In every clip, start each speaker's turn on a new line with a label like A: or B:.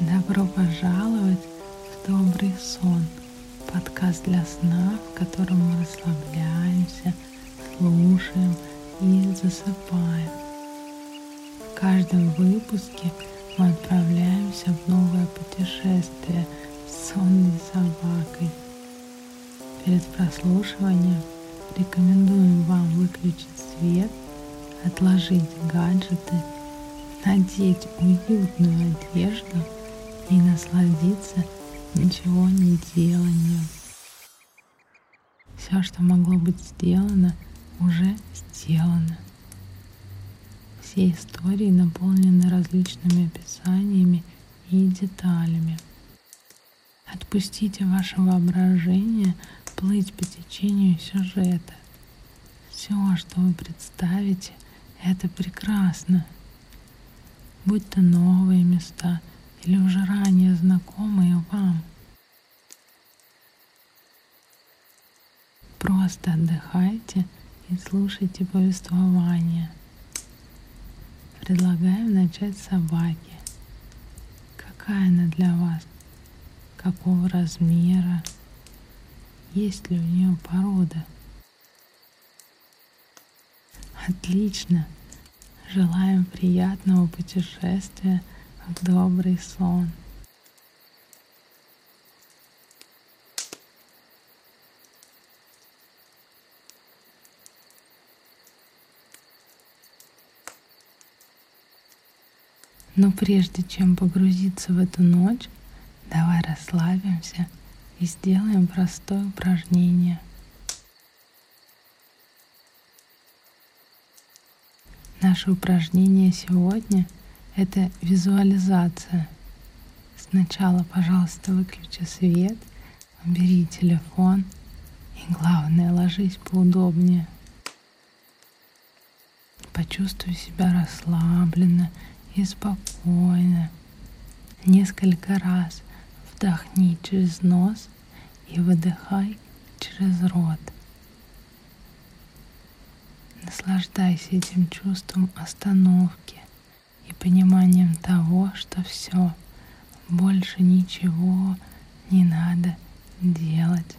A: Добро пожаловать в Добрый сон, подкаст для сна, в котором мы расслабляемся, слушаем и засыпаем. В каждом выпуске мы отправляемся в новое путешествие с сонной собакой. Перед прослушиванием рекомендуем вам выключить свет, отложить гаджеты, надеть уютную одежду – и насладиться ничего не деланием. Все, что могло быть сделано, уже сделано. Все истории наполнены различными описаниями и деталями. Отпустите ваше воображение плыть по течению сюжета. Все, что вы представите, это прекрасно. Будь то новые места – или уже ранее знакомые вам. Просто отдыхайте и слушайте повествование. Предлагаем начать с собаки. Какая она для вас? Какого размера? Есть ли у нее порода? Отлично! Желаем приятного путешествия добрый сон. Но прежде чем погрузиться в эту ночь, давай расслабимся и сделаем простое упражнение. Наше упражнение сегодня — это визуализация. Сначала, пожалуйста, выключи свет, убери телефон и, главное, ложись поудобнее. Почувствуй себя расслабленно и спокойно. Несколько раз вдохни через нос и выдыхай через рот. Наслаждайся этим чувством остановки и пониманием того, что все, больше ничего не надо делать.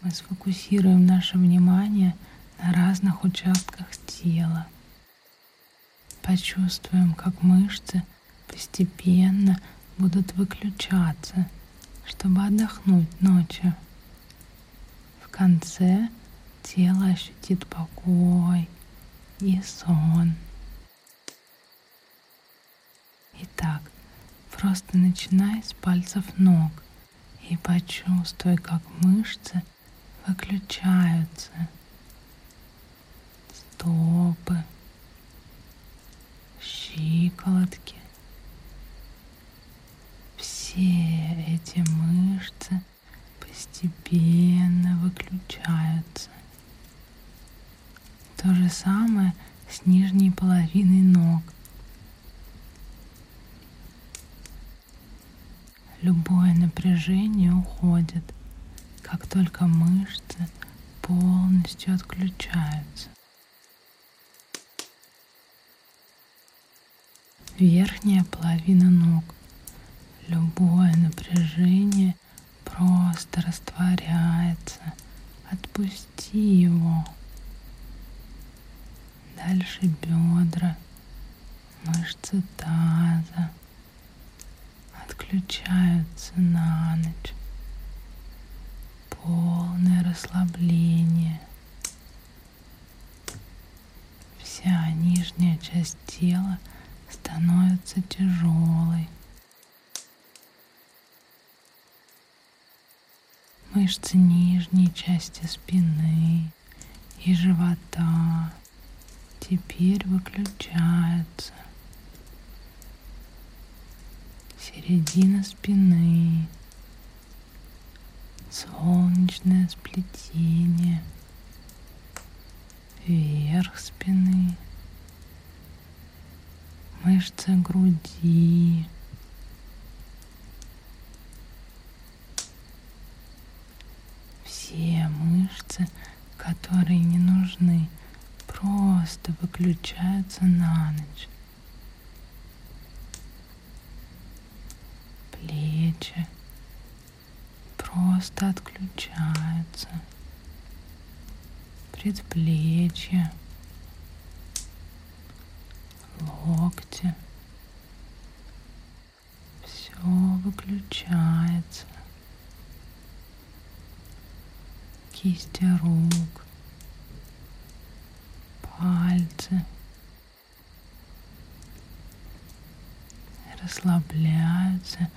A: Мы сфокусируем наше внимание на разных участках тела. Почувствуем, как мышцы постепенно будут выключаться, чтобы отдохнуть ночью. В конце тело ощутит покой и сон. Итак, просто начинай с пальцев ног и почувствуй, как мышцы выключаются. Стопы, щиколотки. Все эти мышцы постепенно выключаются. То же самое с нижней половиной ног. Любое напряжение уходит, как только мышцы полностью отключаются. Верхняя половина ног. Любое напряжение просто растворяется. Отпусти его. Дальше бедра, мышцы таза отключаются на ночь. Полное расслабление. Вся нижняя часть тела становится тяжелой. Мышцы нижней части спины и живота теперь выключается. Середина спины, солнечное сплетение, верх спины, мышцы груди, все мышцы, которые не нужны, просто выключаются на ночь. Плечи просто отключаются. Предплечья, локти. Все выключается. Кисти рук, пальцы. расслабляются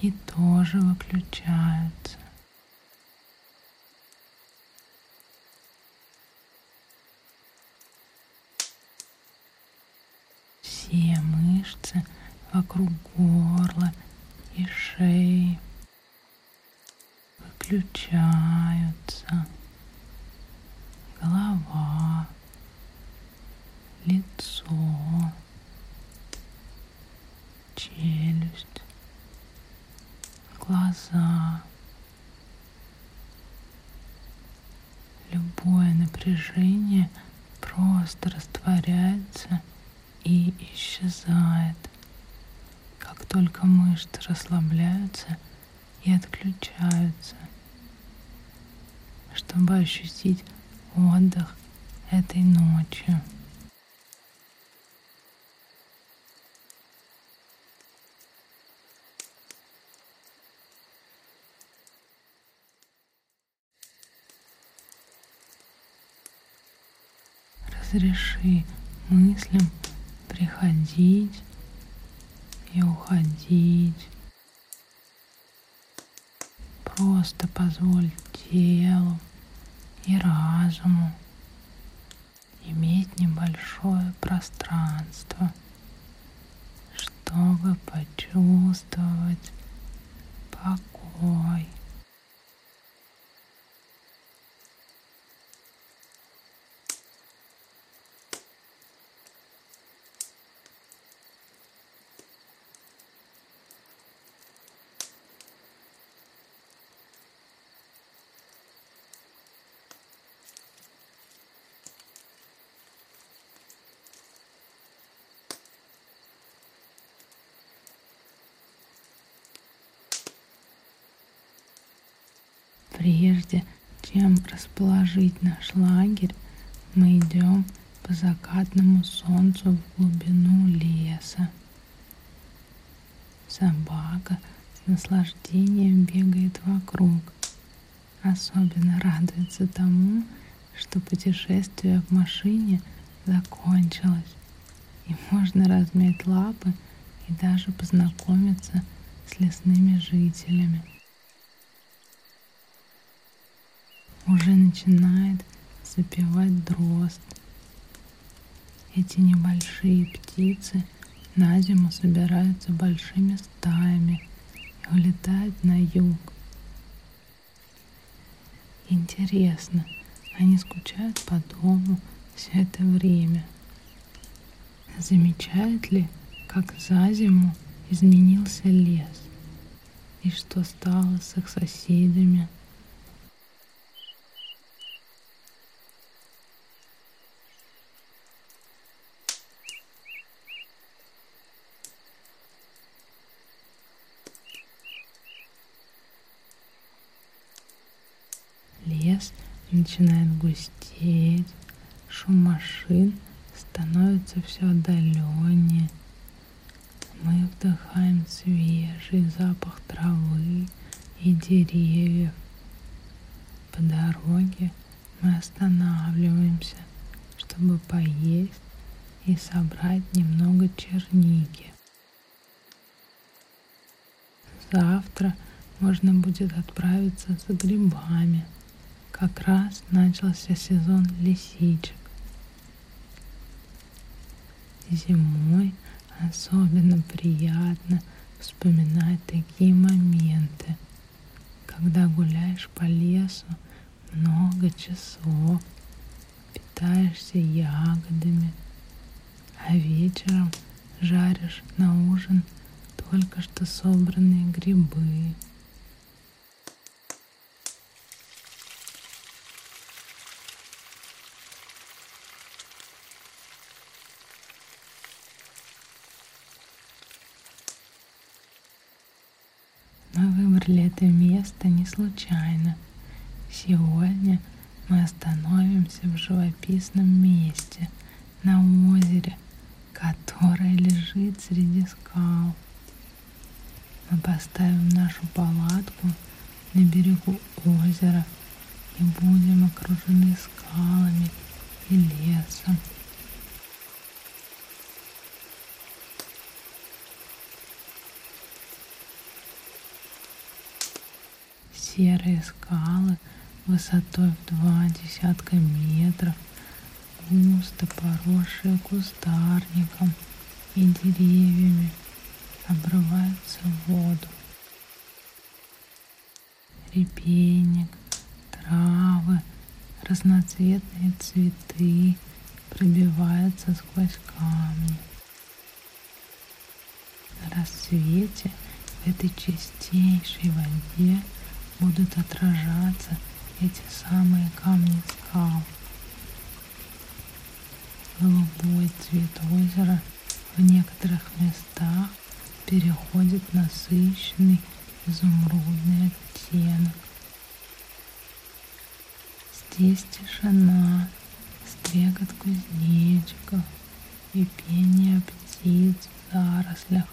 A: и тоже выключаются. Все мышцы вокруг горла и шеи выключаются. Голова, лицо, челюсть, глаза. Любое напряжение просто растворяется и исчезает, как только мышцы расслабляются и отключаются, чтобы ощутить отдых этой ночью. разреши мыслям приходить и уходить. Просто позволь телу и разуму иметь небольшое пространство, чтобы почувствовать покой. Прежде чем расположить наш лагерь, мы идем по закатному солнцу в глубину леса. Собака с наслаждением бегает вокруг. Особенно радуется тому, что путешествие в машине закончилось, и можно размять лапы и даже познакомиться с лесными жителями. Уже начинает запевать дрозд. Эти небольшие птицы на зиму собираются большими стаями и улетают на юг. Интересно, они скучают по дому все это время. Замечают ли, как за зиму изменился лес и что стало с их соседями? лес начинает густеть, шум машин становится все отдаленнее. Мы вдыхаем свежий запах травы и деревьев. По дороге мы останавливаемся, чтобы поесть и собрать немного черники. Завтра можно будет отправиться за грибами – как раз начался сезон лисичек. Зимой особенно приятно вспоминать такие моменты, когда гуляешь по лесу много часов, питаешься ягодами, а вечером жаришь на ужин только что собранные грибы. Выбрали это место не случайно. Сегодня мы остановимся в живописном месте на озере, которое лежит среди скал. Мы поставим нашу палатку на берегу озера и будем окружены скалами и лесом. Серые скалы высотой в два десятка метров, густо поросшие кустарником и деревьями, обрываются в воду. Репейник, травы, разноцветные цветы пробиваются сквозь камни. На рассвете в этой чистейшей воде будут отражаться эти самые камни скал. Голубой цвет озера в некоторых местах переходит в насыщенный изумрудный оттенок. Здесь тишина, стрекот кузнечиков и пение птиц в зарослях,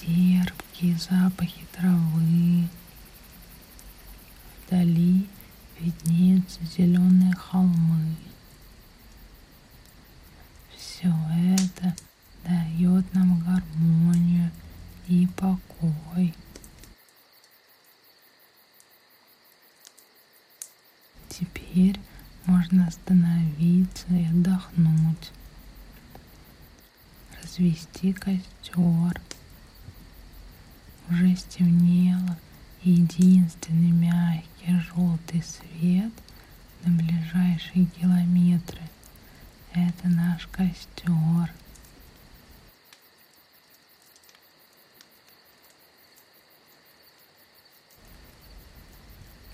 A: терпкие запахи травы, Вдали виднеются зеленые холмы. Все это дает нам гармонию и покой. Теперь можно остановиться и отдохнуть, развести костер. Уже стемнело, единственный мягкий желтый свет на ближайшие километры — это наш костер.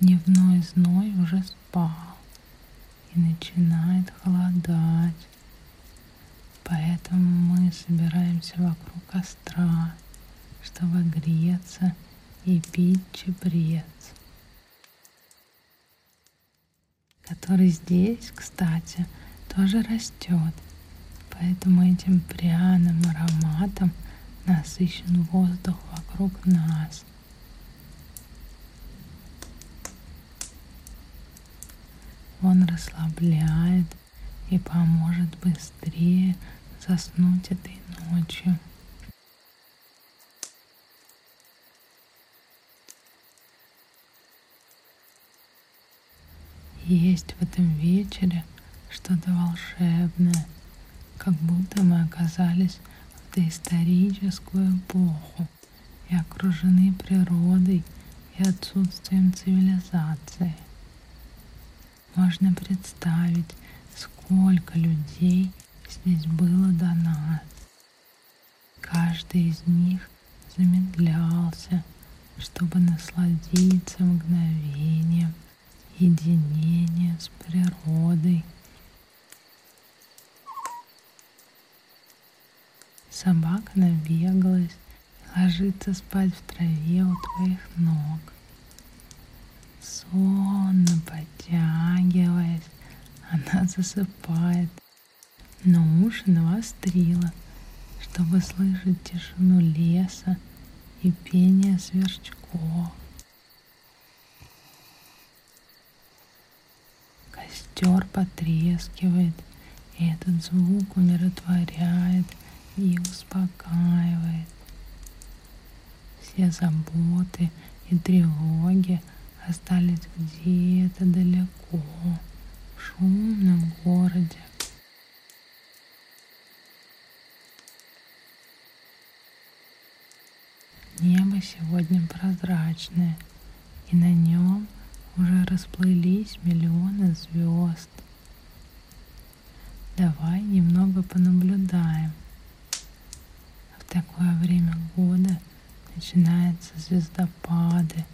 A: Дневной зной уже спал и начинает холодать. Поэтому мы собираемся вокруг костра, чтобы греться и пить чебрец, который здесь, кстати, тоже растет. Поэтому этим пряным ароматом насыщен воздух вокруг нас. Он расслабляет и поможет быстрее заснуть этой ночью. Есть в этом вечере что-то волшебное, как будто мы оказались в доисторическую эпоху и окружены природой и отсутствием цивилизации. Можно представить, сколько людей здесь было до нас. Каждый из них замедлялся, чтобы насладиться мгновением – единение с природой. Собака набегалась ложится спать в траве у твоих ног. Сонно подтягиваясь, она засыпает, но уши навострила, чтобы слышать тишину леса и пение сверчков. Костер потрескивает, и этот звук умиротворяет и успокаивает. Все заботы и тревоги остались где-то далеко, в шумном городе. Небо сегодня прозрачное, и на нем – уже расплылись миллионы звезд. Давай немного понаблюдаем. В такое время года начинаются звездопады.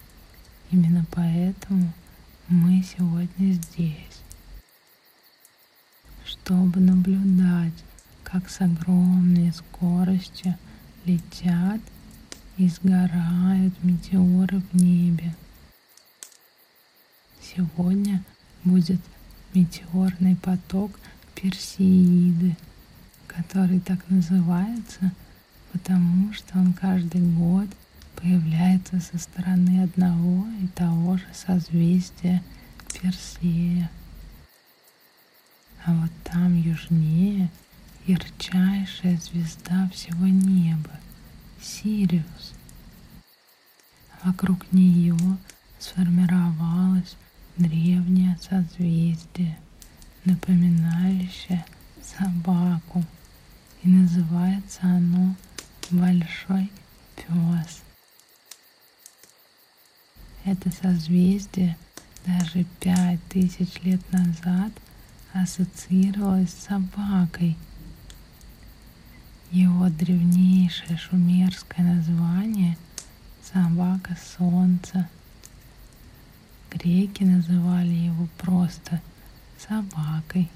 A: Именно поэтому мы сегодня здесь, чтобы наблюдать, как с огромной скоростью летят и сгорают метеоры в небе. Сегодня будет метеорный поток Персеиды, который так называется, потому что он каждый год появляется со стороны одного и того же созвездия Персея. А вот там южнее ярчайшая звезда всего неба — Сириус. Вокруг нее сформировалось древнее созвездие, напоминающее собаку, и называется оно Большой Пес. Это созвездие даже пять тысяч лет назад ассоциировалось с собакой. Его древнейшее шумерское название — собака солнца. Греки называли его просто собакой,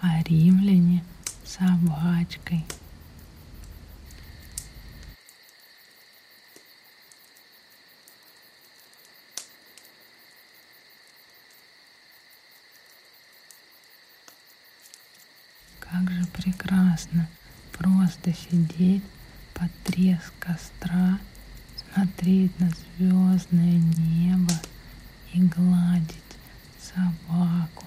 A: а римляне — собачкой. Как же прекрасно просто сидеть под треск костра, смотреть на звездное небо и гладить собаку.